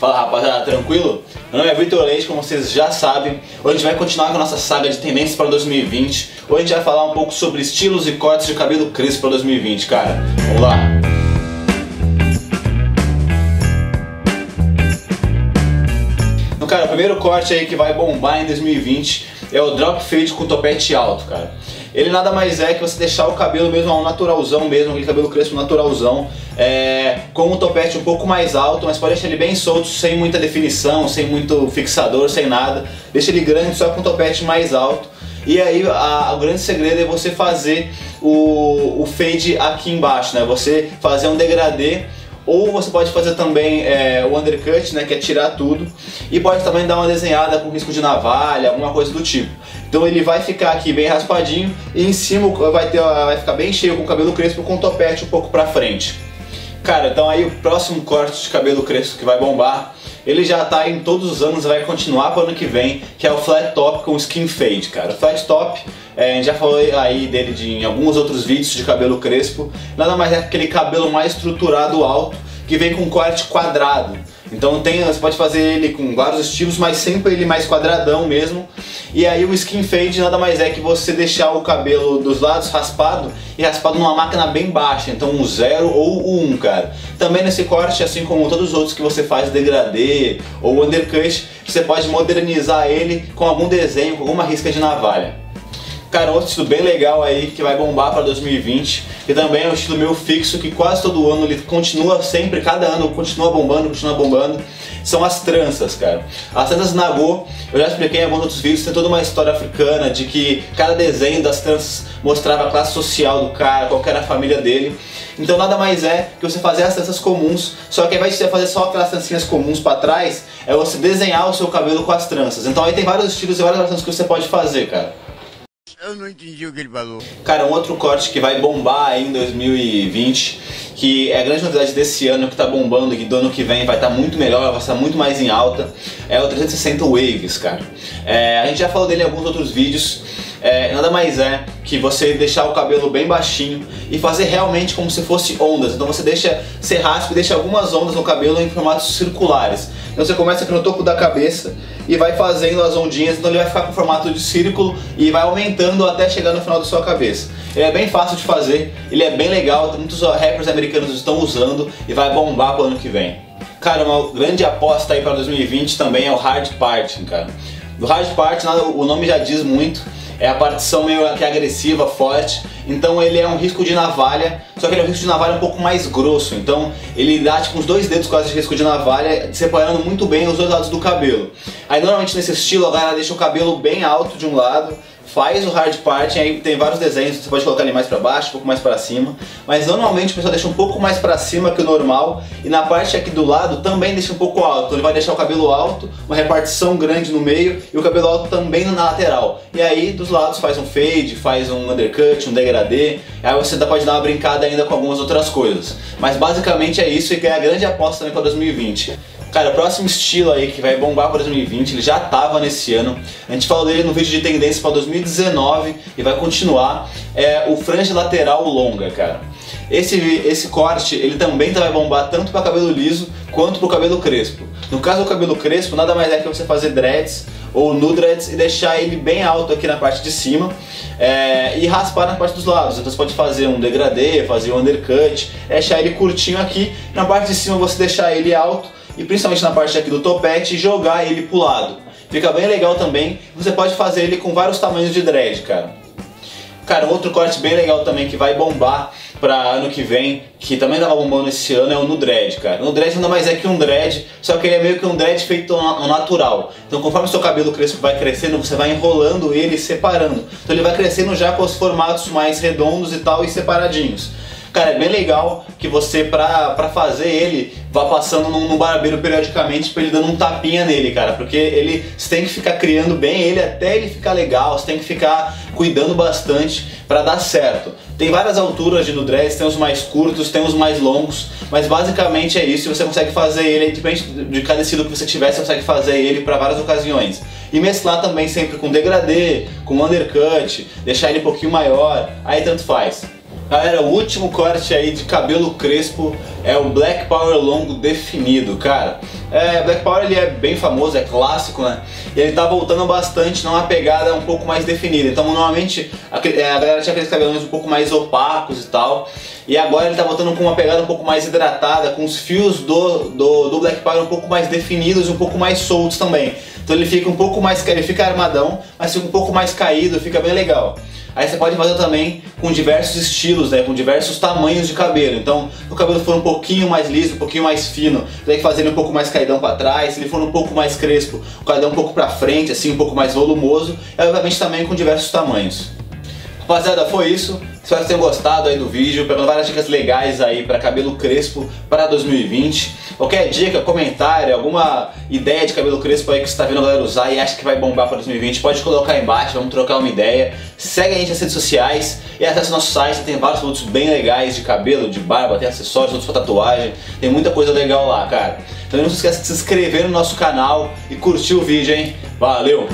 Fala rapaziada, tranquilo? Meu nome é Vitor Leite, como vocês já sabem. Hoje a gente vai continuar com a nossa saga de tendências para 2020. Hoje a gente vai falar um pouco sobre estilos e cortes de cabelo crespo para 2020, cara. Vamos lá! Então, cara, o primeiro corte aí que vai bombar em 2020 é o drop fade com topete alto, cara. Ele nada mais é que você deixar o cabelo mesmo ao naturalzão mesmo, aquele cabelo crespo naturalzão, é, com um topete um pouco mais alto, mas pode deixar ele bem solto, sem muita definição, sem muito fixador, sem nada. Deixa ele grande só com um topete mais alto. E aí a, o grande segredo é você fazer o, o fade aqui embaixo, né? Você fazer um degradê ou você pode fazer também é, o undercut, né, que é tirar tudo, e pode também dar uma desenhada com risco de navalha, alguma coisa do tipo. Então ele vai ficar aqui bem raspadinho e em cima vai, ter, vai ficar bem cheio com o cabelo crespo com o topete um pouco pra frente. Cara, então aí o próximo corte de cabelo crespo que vai bombar, ele já tá em todos os anos, vai continuar para o ano que vem, que é o flat top com skin fade, cara. Flat top, é, a gente já falou aí dele de, em alguns outros vídeos de cabelo crespo, nada mais é que aquele cabelo mais estruturado alto, que vem com corte quadrado. Então tem, você pode fazer ele com vários estilos, mas sempre ele mais quadradão mesmo. E aí o skin fade nada mais é que você deixar o cabelo dos lados raspado e raspado numa máquina bem baixa, então um 0 ou o 1, um, cara. Também nesse corte, assim como todos os outros que você faz degradê ou undercut, você pode modernizar ele com algum desenho, com alguma risca de navalha. Cara, outro estilo bem legal aí que vai bombar para 2020, que também é um estilo meu fixo que quase todo ano ele continua sempre, cada ano continua bombando, continua bombando, são as tranças, cara. As tranças Nagô, eu já expliquei em alguns outros vídeos, tem toda uma história africana de que cada desenho das tranças mostrava a classe social do cara, qual era a família dele. Então nada mais é que você fazer as tranças comuns, só que ao invés de você fazer só aquelas trancinhas comuns para trás, é você desenhar o seu cabelo com as tranças. Então aí tem vários estilos e várias tranças que você pode fazer, cara. Eu não entendi o que ele falou. Cara, um outro corte que vai bombar aí em 2020, que é a grande novidade desse ano, que tá bombando, que do ano que vem vai estar tá muito melhor, vai estar muito mais em alta, é o 360 Waves, cara. É, a gente já falou dele em alguns outros vídeos, é, nada mais é que você deixar o cabelo bem baixinho e fazer realmente como se fosse ondas. Então você deixa ser raspa e deixa algumas ondas no cabelo em formatos circulares. Então você começa aqui no topo da cabeça e vai fazendo as ondinhas, então ele vai ficar com formato de círculo e vai aumentando até chegar no final da sua cabeça. Ele é bem fácil de fazer, ele é bem legal, muitos rappers americanos estão usando e vai bombar para o ano que vem. Cara, uma grande aposta aí para 2020 também é o hard parting, cara. O hard parting, o nome já diz muito, é a partição meio que agressiva, forte, então ele é um risco de navalha, só que ele é um risco de navalha um pouco mais grosso, então ele dá tipo uns dois dedos quase de risco de navalha, separando muito bem os dois lados do cabelo. Aí normalmente nesse estilo a galera deixa o cabelo bem alto de um lado, faz o hard part, aí tem vários desenhos, você pode colocar ele mais para baixo, um pouco mais para cima, mas normalmente o pessoal deixa um pouco mais para cima que o normal e na parte aqui do lado também deixa um pouco alto, então ele vai deixar o cabelo alto, uma repartição grande no meio e o cabelo alto também na lateral. E aí dos lados faz um fade, faz um undercut, um degradê, aí você pode dar uma brincada ainda com algumas outras coisas. Mas basicamente é isso e é a grande aposta também para 2020. Cara, o próximo estilo aí que vai bombar para 2020, ele já tava nesse ano. A gente falou dele no vídeo de tendência para 2019 e vai continuar. É o franja lateral longa, cara. Esse, esse corte, ele também vai bombar tanto para cabelo liso quanto para o cabelo crespo. No caso do cabelo crespo, nada mais é que você fazer dreads ou no dreads e deixar ele bem alto aqui na parte de cima é, e raspar na parte dos lados. Então você pode fazer um degradê, fazer um undercut, deixar ele curtinho aqui. Na parte de cima você deixar ele alto e principalmente na parte aqui do topete jogar ele pro lado. Fica bem legal também. Você pode fazer ele com vários tamanhos de dread, cara. Cara, outro corte bem legal também que vai bombar para ano que vem, que também tava bombando esse ano, é o no dread, cara. No dread nada mais é que um dread, só que ele é meio que um dread feito ao natural. Então conforme seu cabelo crespo vai crescendo, você vai enrolando ele e separando. Então ele vai crescendo já com os formatos mais redondos e tal e separadinhos. Cara, é bem legal que você, pra, pra fazer ele, vá passando num barbeiro periodicamente pra ele dando um tapinha nele, cara. Porque ele, você tem que ficar criando bem ele até ele ficar legal, você tem que ficar cuidando bastante para dar certo. Tem várias alturas de nudress, tem os mais curtos, tem os mais longos, mas basicamente é isso, você consegue fazer ele, depende de cada estilo que você tiver, você consegue fazer ele para várias ocasiões. E mesclar também sempre com degradê, com undercut, deixar ele um pouquinho maior, aí tanto faz. Galera, o último corte aí de cabelo crespo é o Black Power longo definido, cara. É, Black Power ele é bem famoso, é clássico, né? E ele tá voltando bastante numa pegada um pouco mais definida. Então, normalmente, a, é, a galera tinha aqueles cabelos um pouco mais opacos e tal. E agora ele tá voltando com uma pegada um pouco mais hidratada, com os fios do, do, do Black Power um pouco mais definidos um pouco mais soltos também. Então ele fica um pouco mais, ele fica armadão, mas fica um pouco mais caído, fica bem legal. Aí você pode fazer também com diversos estilos, né, com diversos tamanhos de cabelo. Então, se o cabelo for um pouquinho mais liso, um pouquinho mais fino, você tem que fazer ele um pouco mais caidão para trás. Se ele for um pouco mais crespo, o caidão um pouco para frente, assim, um pouco mais volumoso. E obviamente também com diversos tamanhos. Rapaziada, foi isso. Espero que tenham gostado aí do vídeo, pegando várias dicas legais aí para cabelo crespo para 2020. Qualquer dica, comentário, alguma ideia de cabelo crespo aí que você está vendo a galera usar e acha que vai bombar para 2020, pode colocar aí embaixo, vamos trocar uma ideia. Segue a gente nas redes sociais e acesse nosso site, tem vários produtos bem legais de cabelo, de barba, tem acessórios, outros para tatuagem, tem muita coisa legal lá, cara. Então não se esqueça de se inscrever no nosso canal e curtir o vídeo, hein? Valeu!